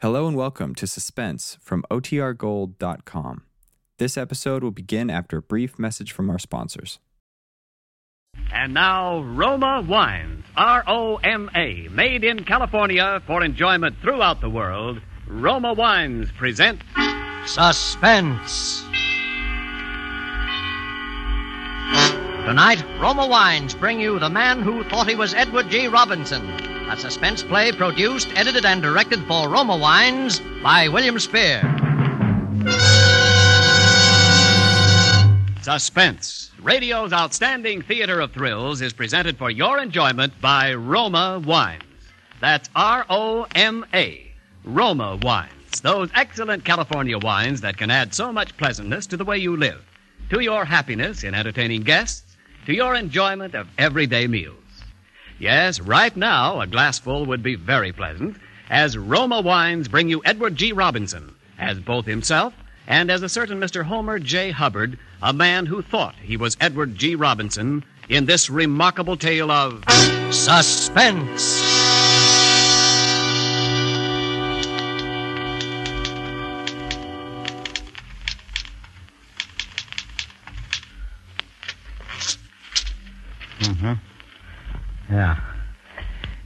Hello and welcome to Suspense from OTRGold.com. This episode will begin after a brief message from our sponsors. And now, Roma Wines, R O M A, made in California for enjoyment throughout the world. Roma Wines present Suspense. Tonight, Roma Wines bring you The Man Who Thought He Was Edward G. Robinson, a suspense play produced, edited, and directed for Roma Wines by William Spear. Suspense. Radio's outstanding theater of thrills is presented for your enjoyment by Roma Wines. That's R O M A. Roma Wines. Those excellent California wines that can add so much pleasantness to the way you live, to your happiness in entertaining guests, to your enjoyment of everyday meals. Yes, right now, a glassful would be very pleasant, as Roma Wines bring you Edward G. Robinson, as both himself and as a certain Mr. Homer J. Hubbard, a man who thought he was Edward G. Robinson, in this remarkable tale of Suspense. Mm-hmm. Yeah.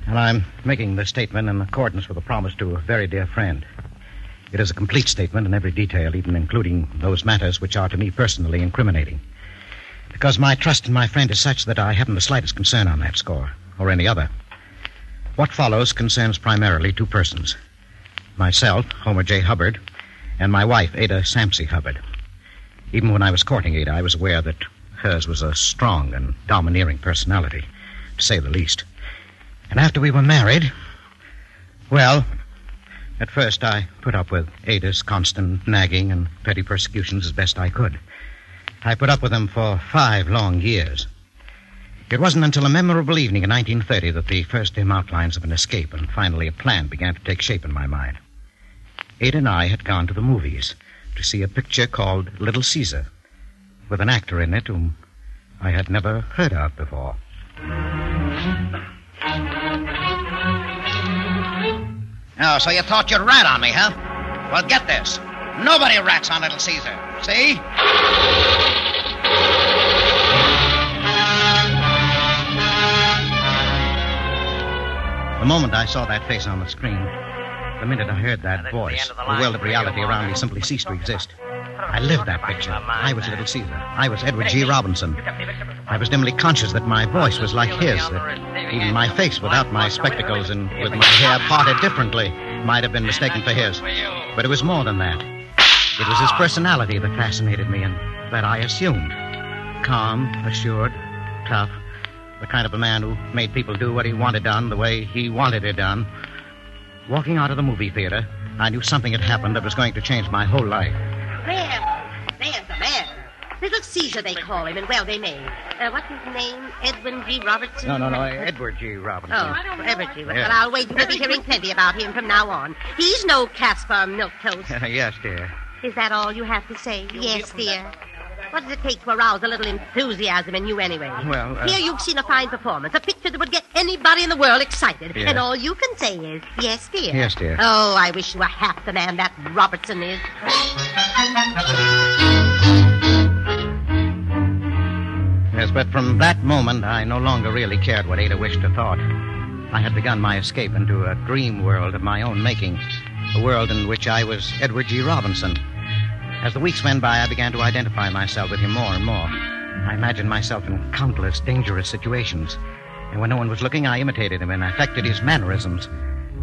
And I'm making this statement in accordance with a promise to a very dear friend. It is a complete statement in every detail, even including those matters which are to me personally incriminating. Because my trust in my friend is such that I haven't the slightest concern on that score, or any other. What follows concerns primarily two persons myself, Homer J. Hubbard, and my wife, Ada Samsey Hubbard. Even when I was courting Ada, I was aware that hers was a strong and domineering personality, to say the least. And after we were married, well, at first I put up with Ada's constant nagging and petty persecutions as best I could. I put up with them for five long years. It wasn't until a memorable evening in 1930 that the first dim outlines of an escape and finally a plan began to take shape in my mind. Ada and I had gone to the movies to see a picture called Little Caesar, with an actor in it whom I had never heard of before. Oh, so you thought you'd rat on me, huh? Well, get this. Nobody rats on Little Caesar. See? The moment I saw that face on the screen, the minute I heard that voice, the world of reality around me simply ceased to exist. I lived that picture. I was Little Caesar. I was Edward G. Robinson. I was dimly conscious that my voice was like his, that even my face without my spectacles and with my hair parted differently might have been mistaken for his. But it was more than that. It was his personality that fascinated me and that I assumed. Calm, assured, tough, the kind of a man who made people do what he wanted done the way he wanted it done. Walking out of the movie theater, I knew something had happened that was going to change my whole life. There, there's the man. Little Caesar, they call him, and well, they may. Uh, what's his name? Edwin G. Robertson? No, no, no, Edward G. Robinson. Oh, Edward G. Well, Yeah. I'll wait until we're hearing plenty about him from now on. He's no Caspar Milquetoast. yes, dear. Is that all you have to say? Yes, dear. What does it take to arouse a little enthusiasm in you anyway? Well, uh, Here you've seen a fine performance, a picture that would get anybody in the world excited. Yeah. And all you can say is, yes, dear. Yes, dear. Oh, I wish you were half the man that Robertson is. Yes, but from that moment, I no longer really cared what Ada wished or thought. I had begun my escape into a dream world of my own making, a world in which I was Edward G. Robinson. As the weeks went by, I began to identify myself with him more and more. I imagined myself in countless dangerous situations, and when no one was looking, I imitated him and affected his mannerisms.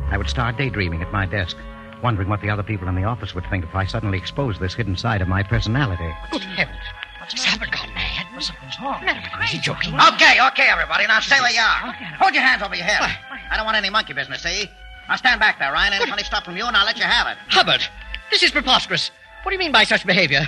I would start daydreaming at my desk, wondering what the other people in the office would think if I suddenly exposed this hidden side of my personality. Good heavens. What's Hubbard gone mad? What's something's wrong? Is he joking? Okay, okay, everybody. Now stay where you are. Hold your hands over your head. I don't want any monkey business, see? Now stand back there, Ryan. Any funny stuff from you, and I'll let you have it. Hubbard, this is preposterous. What do you mean by such behavior?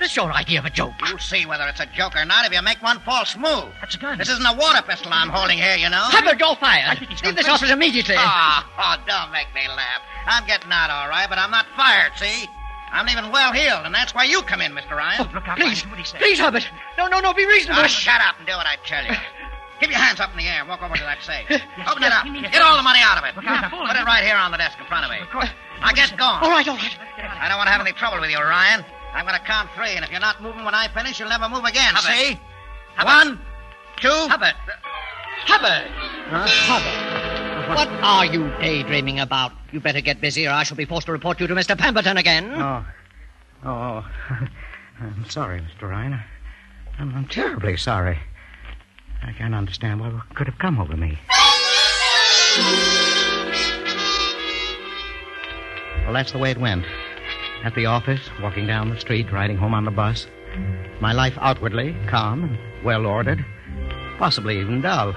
This is your idea of a joke. You'll see whether it's a joke or not if you make one false move. That's a gun. This isn't a water pistol I'm holding here, you know. Hubbard, you're fired. Leave this office immediately. Oh, oh, don't make me laugh. I'm getting out all right, but I'm not fired, see? I'm leaving well heeled, and that's why you come in, Mr. Ryan. Oh, please, please, Hubbard. No, no, no, be reasonable. Now, shut up and do what I tell you. Keep your hands up in the air and walk over to that safe. Open it up. Get all the money out of it. Put it right here on the desk in front of me. Of course. Now get going. All right, all right. I don't want to have any trouble with you, Ryan. I'm going to count three, and if you're not moving when I finish, you'll never move again. Hubbard. See? One, two. Hubbard. Hubbard. Hubbard. What are you daydreaming about? You better get busy, or I shall be forced to report you to Mr. Pemberton again. Oh. Oh. I'm sorry, Mr. Ryan. I'm, I'm terribly sorry. I can't understand what could have come over me. Well, that's the way it went. At the office, walking down the street, riding home on the bus. My life outwardly calm and well ordered, possibly even dull,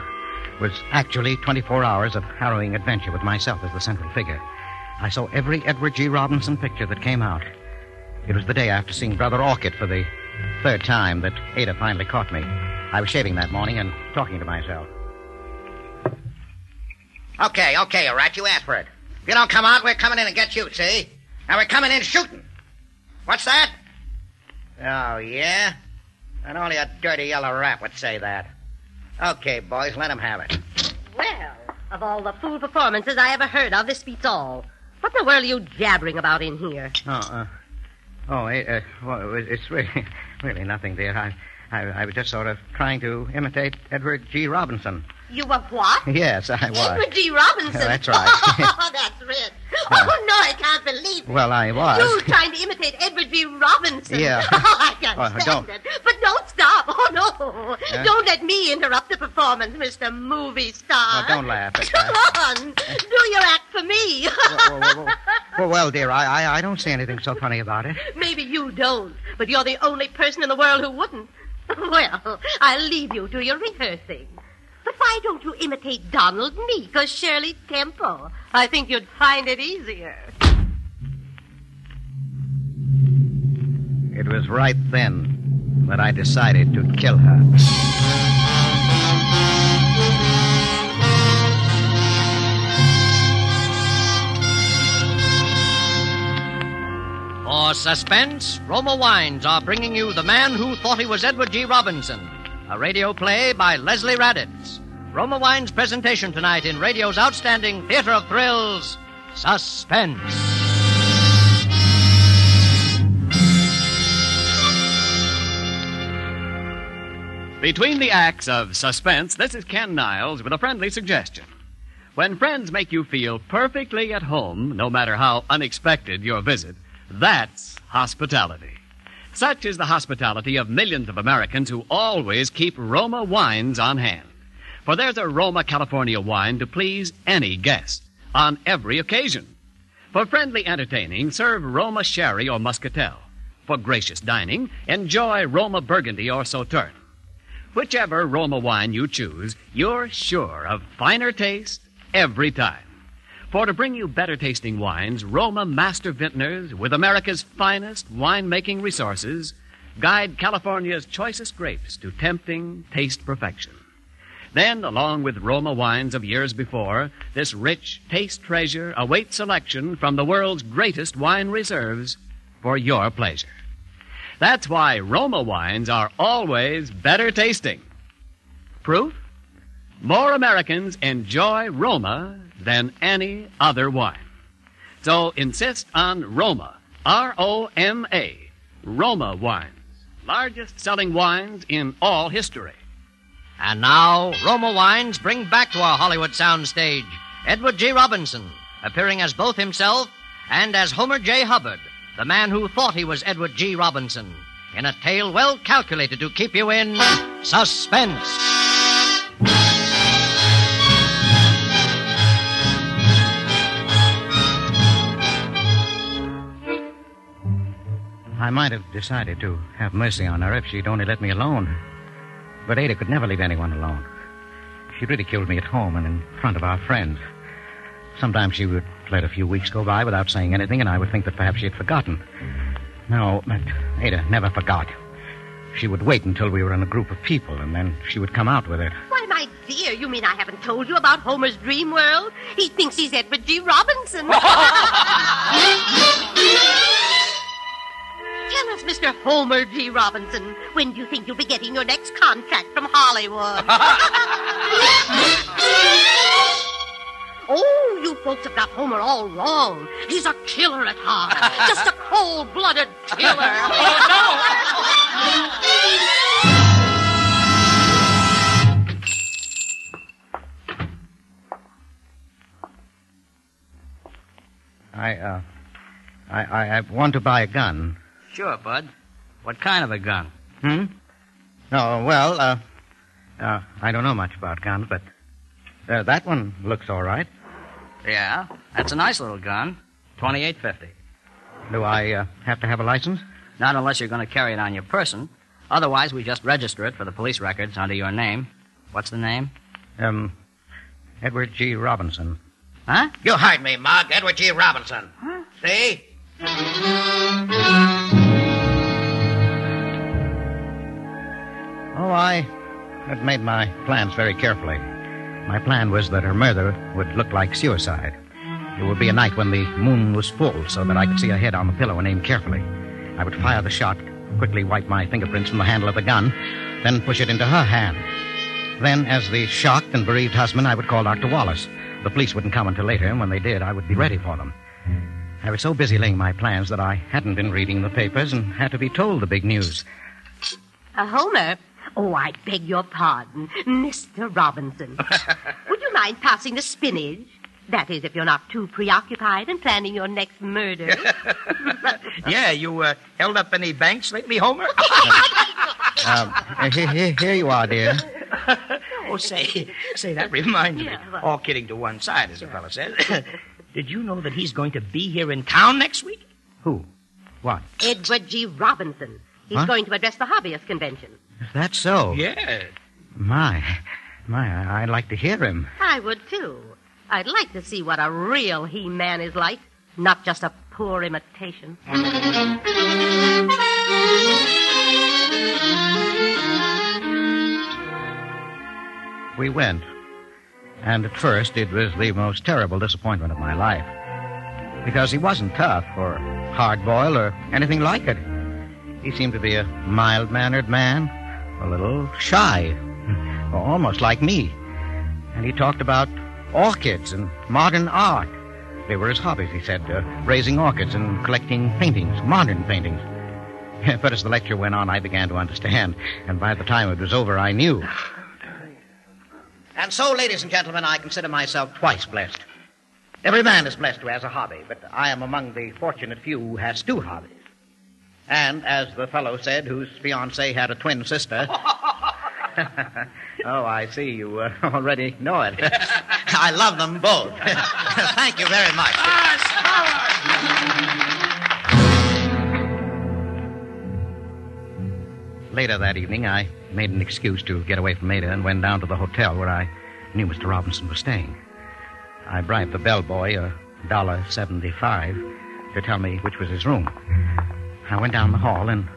was actually 24 hours of harrowing adventure with myself as the central figure. I saw every Edward G. Robinson picture that came out. It was the day after seeing Brother Orchid for the third time that Ada finally caught me. I was shaving that morning and talking to myself. Okay, okay, you rat. You asked for it. If you don't come out, we're coming in and get you, see? Now we're coming in shooting. What's that? Oh, yeah? And only a dirty yellow rat would say that. Okay, boys, let him have it. Well, of all the fool performances I ever heard of, this beats all. What in the world are you jabbering about in here? Oh, uh, oh, it, uh, well, it's really, really nothing, dear. I, I, I was just sort of trying to imitate Edward G. Robinson. You were what? Yes, I was. Edward G. Robinson. Yeah, that's right. Oh, that's rich. Oh, no, I can't believe it. Well, I was. You trying to imitate Edward G. Robinson. Yeah. Oh, I can't Oh, stand don't. it. But don't stop. Oh, no. Yeah? Don't let me interrupt the performance, Mr. Movie Star. Oh, don't laugh at Come that. on. Do your act for me. well, well, well, well, well, dear, I, I, I don't see anything so funny about it. Maybe you don't, but you're the only person in the world who wouldn't. Well, I'll leave you to your rehearsing. But why don't you imitate Donald Meek or Shirley Temple? I think you'd find it easier. It was right then that I decided to kill her. Suspense, Roma Wines are bringing you The Man Who Thought He Was Edward G. Robinson, a radio play by Leslie Raditz. Roma Wines' presentation tonight in radio's outstanding theater of thrills, Suspense. Between the acts of suspense, this is Ken Niles with a friendly suggestion. When friends make you feel perfectly at home, no matter how unexpected your visit, that's hospitality. Such is the hospitality of millions of Americans who always keep Roma wines on hand. For there's a Roma California wine to please any guest on every occasion. For friendly entertaining, serve Roma sherry or muscatel. For gracious dining, enjoy Roma burgundy or sauterne. Whichever Roma wine you choose, you're sure of finer taste every time. For to bring you better tasting wines, Roma Master Vintners, with America's finest winemaking resources, guide California's choicest grapes to tempting taste perfection. Then, along with Roma wines of years before, this rich taste treasure awaits selection from the world's greatest wine reserves for your pleasure. That's why Roma wines are always better tasting. Proof? More Americans enjoy Roma than any other wine. So insist on Roma, R O M A, Roma wines, largest selling wines in all history. And now, Roma Wines bring back to our Hollywood soundstage Edward G. Robinson, appearing as both himself and as Homer J. Hubbard, the man who thought he was Edward G. Robinson, in a tale well calculated to keep you in suspense. I might have decided to have mercy on her if she'd only let me alone. But Ada could never leave anyone alone. She ridiculed me at home and in front of our friends. Sometimes she would let a few weeks go by without saying anything, and I would think that perhaps she had forgotten. No, but Ada never forgot. She would wait until we were in a group of people, and then she would come out with it. Why, my dear, you mean I haven't told you about Homer's dream world? He thinks he's Edward G. Robinson. Homer G. Robinson, when do you think you'll be getting your next contract from Hollywood? Oh, you folks have got Homer all wrong. He's a killer at heart. Just a cold-blooded killer. I, uh, I, I, I want to buy a gun. Sure, Bud. What kind of a gun? Hmm? Oh, well, uh, uh, I don't know much about guns, but uh, that one looks all right. Yeah, that's a nice little gun. Twenty-eight fifty. Do I uh, have to have a license? Not unless you're going to carry it on your person. Otherwise, we just register it for the police records under your name. What's the name? Um, Edward G. Robinson. Huh? You heard me, Mark. Edward G. Robinson. See? Oh, I had made my plans very carefully. My plan was that her murder would look like suicide. It would be a night when the moon was full so that I could see her head on the pillow and aim carefully. I would fire the shot, quickly wipe my fingerprints from the handle of the gun, then push it into her hand. Then, as the shocked and bereaved husband, I would call Dr. Wallace. The police wouldn't come until later, and when they did, I would be ready for them. I was so busy laying my plans that I hadn't been reading the papers and had to be told the big news. Uh, Homer. Oh, I beg your pardon, Mr. Robinson. Would you mind passing the spinach? That is, if you're not too preoccupied in planning your next murder. Yeah, you uh, held up any banks lately, Homer? Uh, here, here, here you are, dear. oh, say, say, that reminds me. Yeah, what? All kidding to one side, as a fellow says. Did you know that he's going to be here in town next week? Who? What? Edward G. Robinson. He's Huh? going to address the hobbyist convention. Is that so? Yeah. My, my, I- I'd like to hear him. I would, too. I'd like to see what a real He-Man is like, not just a poor imitation. We went. And at first, it was the most terrible disappointment of my life. Because he wasn't tough or hard boiled or anything like it. He seemed to be a mild mannered man, a little shy, almost like me. And he talked about orchids and modern art. They were his hobbies, he said, uh, raising orchids and collecting paintings, modern paintings. But as the lecture went on, I began to understand. And by the time it was over, I knew. And so, ladies and gentlemen, I consider myself twice blessed. Every man is blessed who has a hobby, but I am among the fortunate few who has two hobbies. And, as the fellow said, whose fiancée had a twin sister. oh, I see you uh, already know it. I love them both. Thank you very much. Later that evening, I made an excuse to get away from Ada and went down to the hotel where I knew Mr. Robinson was staying. I bribed the bellboy a dollar seventy-five to tell me which was his room. I went down the hall and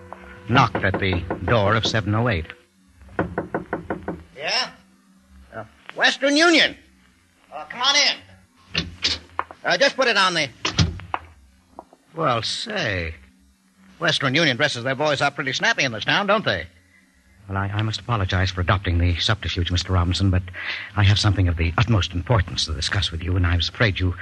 knocked at the door of 708. Yeah? Uh, Western Union. Uh, come on in. Uh, just put it on the. Well, say, Western Union dresses their boys up pretty snappy in this town, don't they? Well, I, I must apologize for adopting the subterfuge, Mr. Robinson, but I have something of the utmost importance to discuss with you, and I was afraid you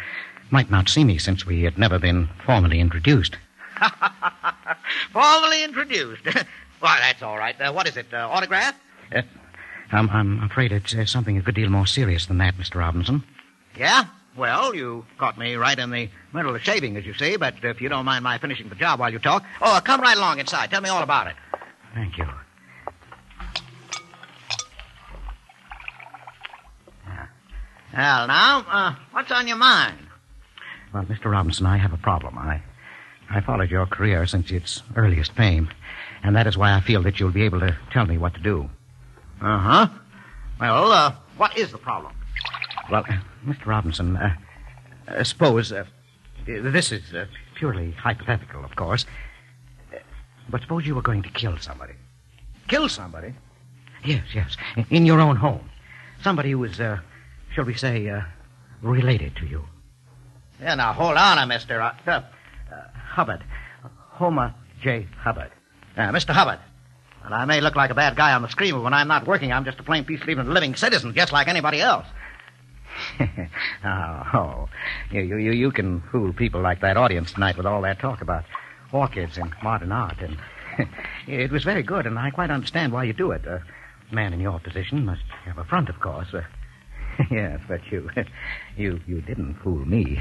might not see me since we had never been formally introduced. Formally introduced. Why, that's all right. Uh, what is it? Uh, autograph? Uh, I'm, I'm afraid it's uh, something a good deal more serious than that, Mr. Robinson. Yeah? Well, you caught me right in the middle of shaving, as you see, but if you don't mind my finishing the job while you talk. Oh, come right along inside. Tell me all about it. Thank you. Well, now, uh, what's on your mind? Well, Mr. Robinson, I have a problem. I, I followed your career since its earliest fame, and that is why I feel that you'll be able to tell me what to do. Uh huh. Well, uh, what is the problem? Well, uh, Mr. Robinson, uh, uh, suppose uh, this is uh, purely hypothetical, of course, uh, but suppose you were going to kill somebody. Kill somebody? Yes, yes, in- in your own home. Somebody who is, uh, shall we say, uh, related to you. Yeah, now, hold on mister. Hubbard, Homer J. Hubbard. uh, Mr. Hubbard. Well, I may look like a bad guy on the screen, but when I'm not working, I'm just a plain peace-loving living citizen, just like anybody else. oh, oh. You, you, you can fool people like that audience tonight with all that talk about orchids and modern art. And it was very good, and I quite understand why you do it. A man in your position must have a front, of course. Yes, but you, you, you didn't fool me.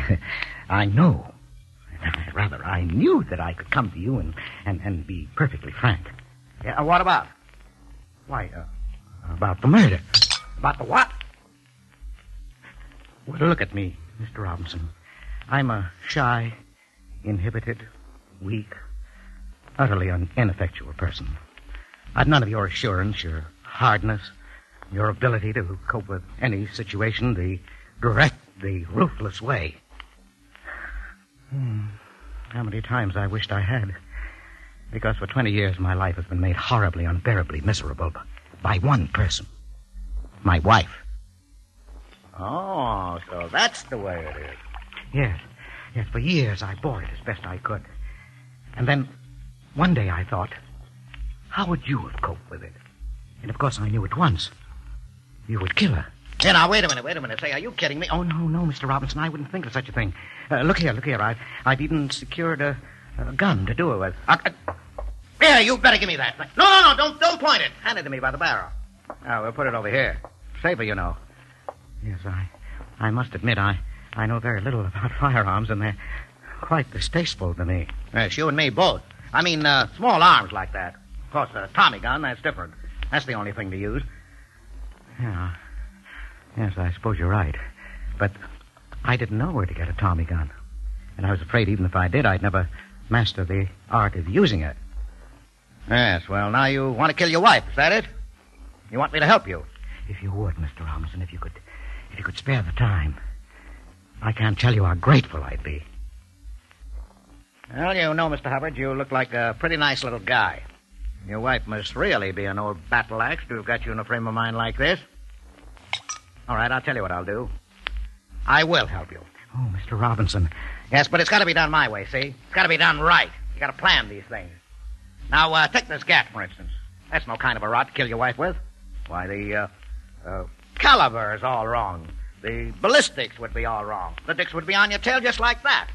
I know. Rather, I knew that I could come to you and, and, and be perfectly frank. Yeah, what about? Why, uh, about the murder. About the what? Well, look at me, Mr. Robinson. I'm a shy, inhibited, weak, utterly un- ineffectual person. I've none of your assurance, your hardness, your ability to cope with any situation the direct, the ruthless way. Hmm. How many times I wished I had. Because for 20 years my life has been made horribly, unbearably miserable by one person. My wife. Oh, so that's the way it is. Yes. Yes, for years I bore it as best I could. And then one day I thought, how would you have coped with it? And of course I knew at once. You would kill her. Here, now, wait a minute, wait a minute. Say, are you kidding me? Oh, no, no, Mr. Robinson. I wouldn't think of such a thing. Uh, look here, look here. I've, I've even secured a, a gun to do it with. Uh, uh, here, you better give me that. No, no, no, don't, don't point it. Hand it to me by the barrel. Oh, we'll put it over here. Safer, you know. Yes, I, I must admit, I, I know very little about firearms, and they're quite distasteful to me. Yes, you and me both. I mean, uh, small arms like that. Of course, a Tommy gun, that's different. That's the only thing to use. Yeah. Yes, I suppose you're right. But I didn't know where to get a Tommy gun. And I was afraid even if I did, I'd never master the art of using it. Yes, well, now you want to kill your wife, is that it? You want me to help you? If you would, Mr. Robinson, if you could if you could spare the time. I can't tell you how grateful I'd be. Well, you know, Mr. Hubbard, you look like a pretty nice little guy. Your wife must really be an old battle axe to have got you in a frame of mind like this. All right, I'll tell you what I'll do. I will help you. Oh, Mr. Robinson. Yes, but it's got to be done my way, see? It's got to be done right. You got to plan these things. Now, uh, take this gat, for instance. That's no kind of a rod to kill your wife with. Why, the uh, uh, caliber is all wrong. The ballistics would be all wrong. The dicks would be on your tail just like that.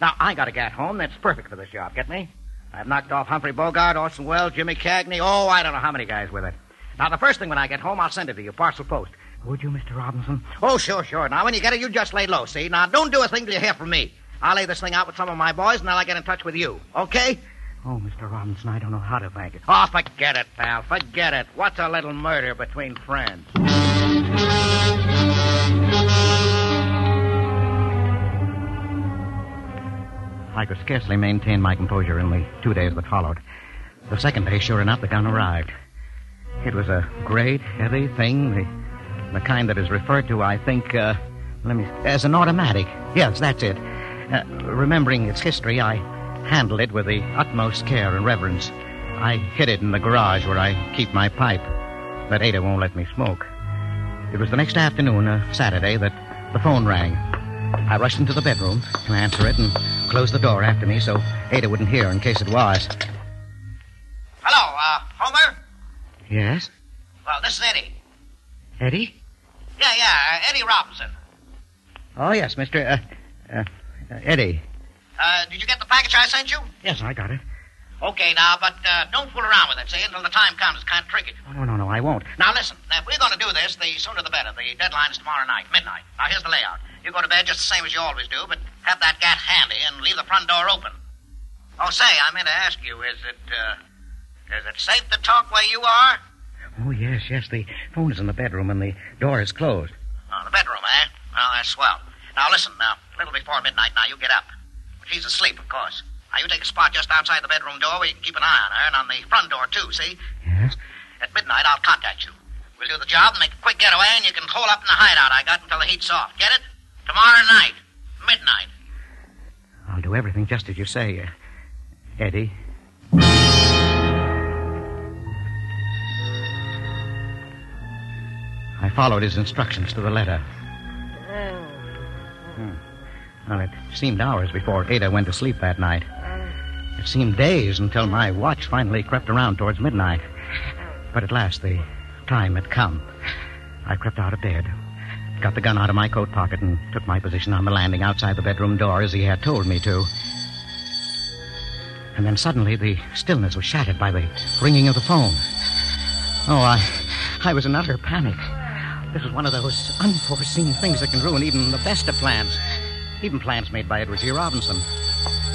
Now, I got a gat home that's perfect for this job. Get me? I've knocked off Humphrey Bogart, Orson Welles, Jimmy Cagney. Oh, I don't know how many guys with it. Now, the first thing when I get home, I'll send it to you, parcel post. Would you, Mr. Robinson? Oh, sure, sure. Now, when you get it, you just lay low, see? Now, don't do a thing till you hear from me. I'll lay this thing out with some of my boys, and then I'll get in touch with you. Okay? Oh, Mr. Robinson, I don't know how to thank you. Oh, forget it, pal. Forget it. What's a little murder between friends? I could scarcely maintain my composure in the two days that followed. The second day, sure enough, the gun arrived. It was a great, heavy thing, the, the kind that is referred to, I think, uh, let me, as an automatic. Yes, that's it. Uh, remembering its history, I handled it with the utmost care and reverence. I hid it in the garage where I keep my pipe. But Ada won't let me smoke. It was the next afternoon, a Saturday, that the phone rang. I rushed into the bedroom to answer it and closed the door after me so Ada wouldn't hear in case it was. Hello, uh, Homer? Yes? Well, this is Eddie. Eddie? Yeah, yeah, uh, Eddie Robinson. Oh, yes, Mr. Uh, uh, Eddie. Uh, did you get the package I sent you? Yes, I got it. Okay, now, but uh, don't fool around with it, see, until the time comes. It's kind of tricky. Oh, no, no, no, I won't. Now, listen, if we're going to do this, the sooner the better. The deadline is tomorrow night, midnight. Now, here's the layout. You go to bed just the same as you always do, but have that gat handy and leave the front door open. Oh, say, I meant to ask you, is it, uh, is it safe to talk where you are? Oh, yes, yes. The phone is in the bedroom and the door is closed. Oh, the bedroom, eh? Well, that's swell. Now, listen, now, a little before midnight now, you get up. She's asleep, of course. Now, you take a spot just outside the bedroom door where you can keep an eye on her, and on the front door, too, see? Yes? At midnight, I'll contact you. We'll do the job and make a quick getaway, and you can hole up in the hideout I got until the heat's off. Get it? Tomorrow night, midnight. I'll do everything just as you say, uh, Eddie. I followed his instructions to the letter. Hmm. Well, it seemed hours before Ada went to sleep that night. It seemed days until my watch finally crept around towards midnight. But at last the time had come. I crept out of bed, got the gun out of my coat pocket, and took my position on the landing outside the bedroom door as he had told me to. And then suddenly the stillness was shattered by the ringing of the phone. Oh, I, I was in utter panic. This was one of those unforeseen things that can ruin even the best of plans, even plans made by Edward G. Robinson.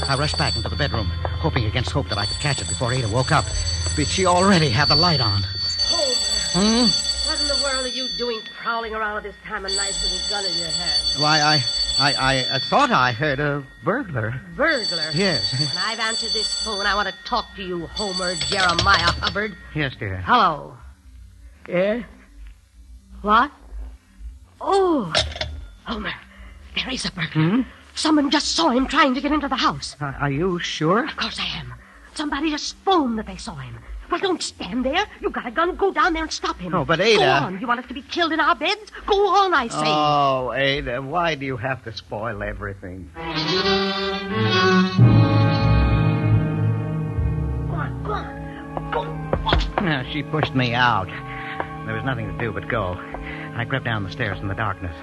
I rushed back into the bedroom, hoping against hope that I could catch it before Ada woke up. But she already had the light on. Homer! Hmm? What in the world are you doing prowling around at this time of night with a gun in your hand? Why, I, I, I, I thought I heard a burglar. Burglar. Yes. When I've answered this phone, I want to talk to you, Homer Jeremiah Hubbard. Yes, dear. Hello. Yes? What? Oh, Homer, there is a burglar. Someone just saw him trying to get into the house. Are, are you sure? Of course I am. Somebody just phoned that they saw him. Well, don't stand there. You got a gun. Go down there and stop him. Oh, but Ada. Go on. You want us to be killed in our beds? Go on, I say. Oh, Ada, why do you have to spoil everything? Go on, go on. Go on. Yeah, she pushed me out. There was nothing to do but go. I crept down the stairs in the darkness.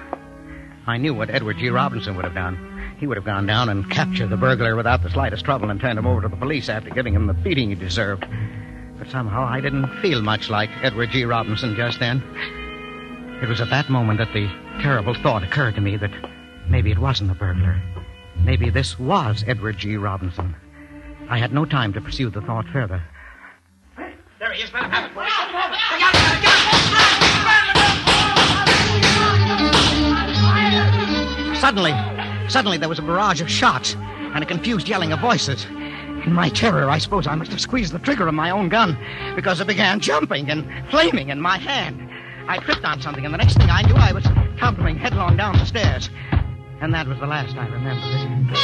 I knew what Edward G. Robinson would have done. He would have gone down and captured the burglar without the slightest trouble and turned him over to the police after giving him the beating he deserved. But somehow I didn't feel much like Edward G. Robinson just then. It was at that moment that the terrible thought occurred to me that maybe it wasn't the burglar. Maybe this was Edward G. Robinson. I had no time to pursue the thought further. There he is. Have Suddenly, suddenly there was a barrage of shots and a confused yelling of voices. In my terror, I suppose I must have squeezed the trigger of my own gun because it began jumping and flaming in my hand. I tripped on something, and the next thing I knew, I was tumbling headlong down the stairs. And that was the last I remembered.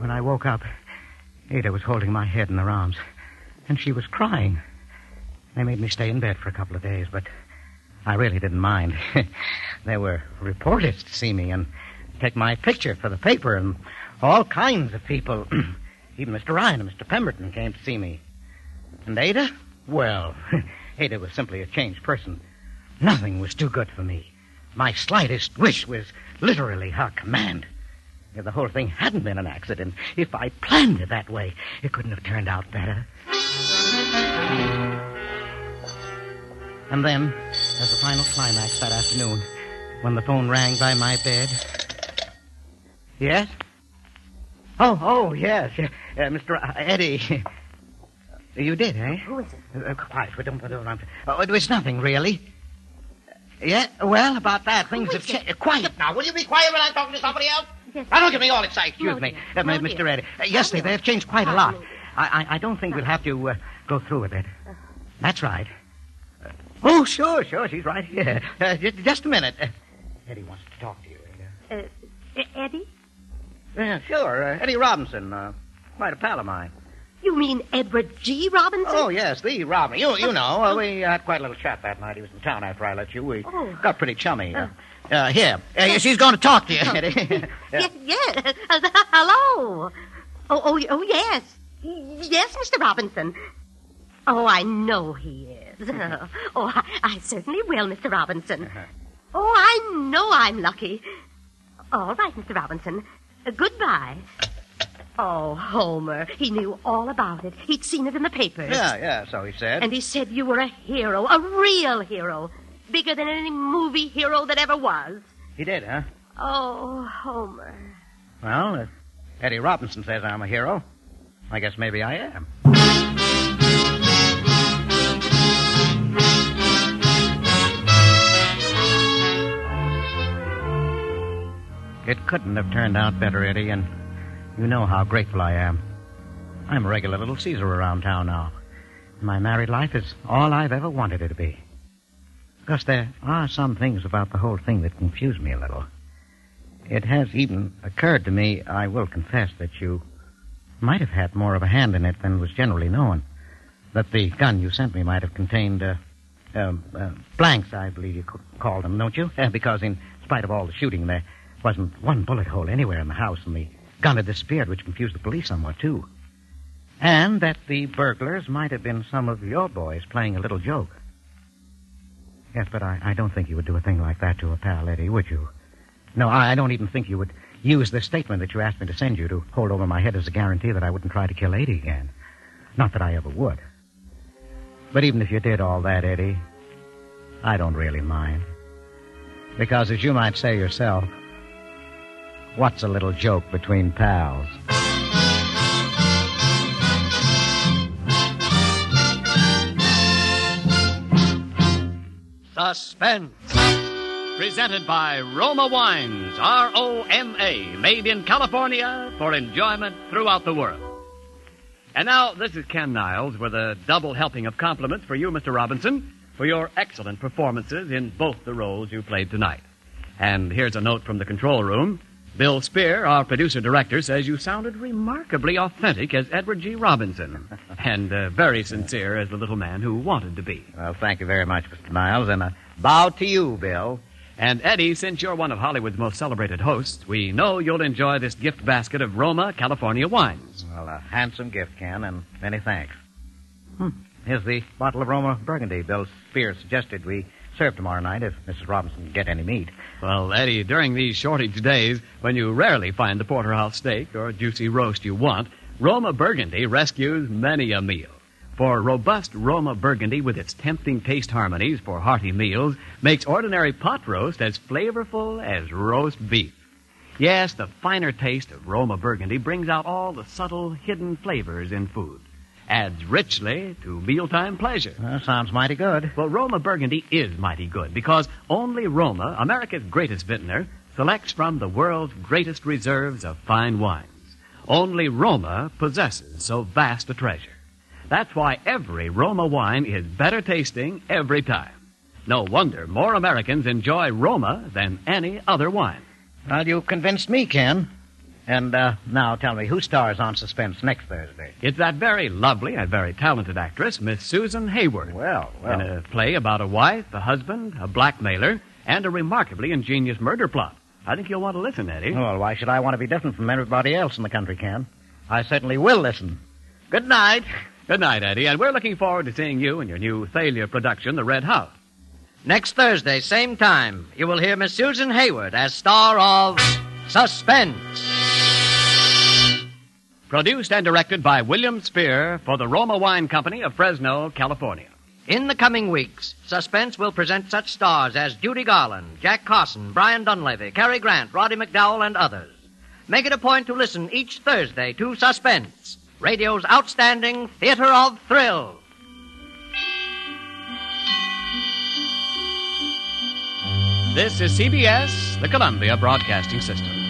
When I woke up, Ada was holding my head in her arms, and she was crying. They made me stay in bed for a couple of days, but I really didn't mind. there were reporters to see me and take my picture for the paper, and all kinds of people. Even Mr. Ryan and Mr. Pemberton came to see me. And Ada? Well, Ada was simply a changed person. Nothing was too good for me. My slightest wish was literally her command. If the whole thing hadn't been an accident, if I planned it that way, it couldn't have turned out better. And then, as the final climax that afternoon, when the phone rang by my bed. Yes? Oh, oh, yes. Uh, uh, Mr. Eddie. you did, eh? Who is it? Uh, quiet. We don't, don't, don't. Oh, it was nothing, really. Yeah, well, about that, things Who have is it? changed. Uh, quiet now. Will you be quiet when I'm talking to somebody else? Yes. Now, don't get me all excited. Excuse No, me. Uh, No, Mr. dear. Eddie. Uh, yes, they, No, they have changed quite a lot. I, I, I don't think we'll have to uh, go through with it. That's right. Uh, oh, sure, sure. She's right here. Uh, just, just a minute. Uh, Eddie wants to talk to you. Ada. Uh, uh, Eddie? Yeah, sure. Uh, Eddie Robinson. Uh, quite a pal of mine. You mean Edward G. Robinson? Oh, yes, the Robin. You, you know, uh, we had quite a little chat that night. He was in town after I let you. We Oh. got pretty chummy. Uh, uh, here. Uh, she's going to talk to you, Eddie. Yes, yes. Uh, hello. Oh, oh, oh, yes. Yes, Mr. Robinson. Oh, I know he is. Oh, I, I certainly will, Mr. Robinson. Oh, I know I'm lucky. All right, Mr. Robinson. Uh, goodbye. Oh, Homer. He knew all about it. He'd seen it in the papers. yeah, yeah, so he said. And he said you were a hero, a real hero. Bigger than any movie hero that ever was. He did, huh? Oh, Homer. Well, if Eddie Robinson says I'm a hero, I guess maybe I am. It couldn't have turned out better, Eddie, and you know how grateful I am. I'm a regular little Caesar around town now. My married life is all I've ever wanted it to be. Because there are some things about the whole thing that confuse me a little. It has even occurred to me, I will confess, that you might have had more of a hand in it than was generally known. That the gun you sent me might have contained uh, um, uh, blanks, I believe you could call them, don't you? Uh, because in spite of all the shooting, there wasn't one bullet hole anywhere in the house, and the gun had disappeared, which confused the police somewhat, too. And that the burglars might have been some of your boys playing a little joke. Yes, but I, I don't think you would do a thing like that to a pal, Eddie, would you? No, I, I don't even think you would use the statement that you asked me to send you to hold over my head as a guarantee that I wouldn't try to kill Eddie again. Not that I ever would. But even if you did all that, Eddie, I don't really mind. Because as you might say yourself, what's a little joke between pals? Suspense. Presented by Roma Wines, R O M A, made in California for enjoyment throughout the world. And now, this is Ken Niles with a double helping of compliments for you, Mr. Robinson, for your excellent performances in both the roles you played tonight. And here's a note from the control room. Bill Spear, our producer director, says you sounded remarkably authentic as Edward G. Robinson, and uh, very sincere as the little man who wanted to be. Well, thank you very much, Mr. Niles, and a bow to you, Bill. And Eddie, since you're one of Hollywood's most celebrated hosts, we know you'll enjoy this gift basket of Roma, California wines. Well, a handsome gift, Ken, and many thanks. Hmm. Here's the bottle of Roma Burgundy Bill Spear suggested we serve tomorrow night if Mrs. Robinson can get any meat. Well, Eddie, during these shortage days, when you rarely find the porterhouse steak or juicy roast you want, Roma Burgundy rescues many a meal. For robust Roma Burgundy, with its tempting taste harmonies for hearty meals, makes ordinary pot roast as flavorful as roast beef. Yes, the finer taste of Roma Burgundy brings out all the subtle, hidden flavors in food. Adds richly to mealtime pleasure. Well, sounds mighty good. Well, Roma Burgundy is mighty good because only Roma, America's greatest vintner, selects from the world's greatest reserves of fine wines. Only Roma possesses so vast a treasure. That's why every Roma wine is better tasting every time. No wonder more Americans enjoy Roma than any other wine. Well, you've convinced me, Ken. And uh, now tell me, who stars on Suspense next Thursday? It's that very lovely and very talented actress, Miss Susan Hayward. Well, well. In a play about a wife, a husband, a blackmailer, and a remarkably ingenious murder plot. I think you'll want to listen, Eddie. Well, why should I want to be different from everybody else in the country, Ken? I certainly will listen. Good night. Good night, Eddie, and we're looking forward to seeing you in your new Thalia production, The Red House. Next Thursday, same time, you will hear Miss Susan Hayward as star of Suspense. Produced and directed by William Spear for the Roma Wine Company of Fresno, California. In the coming weeks, Suspense will present such stars as Judy Garland, Jack Carson, Brian Donlevy, Cary Grant, Roddy McDowall, and others. Make it a point to listen each Thursday to Suspense, radio's outstanding theater of thrills. This is CBS, the Columbia Broadcasting System.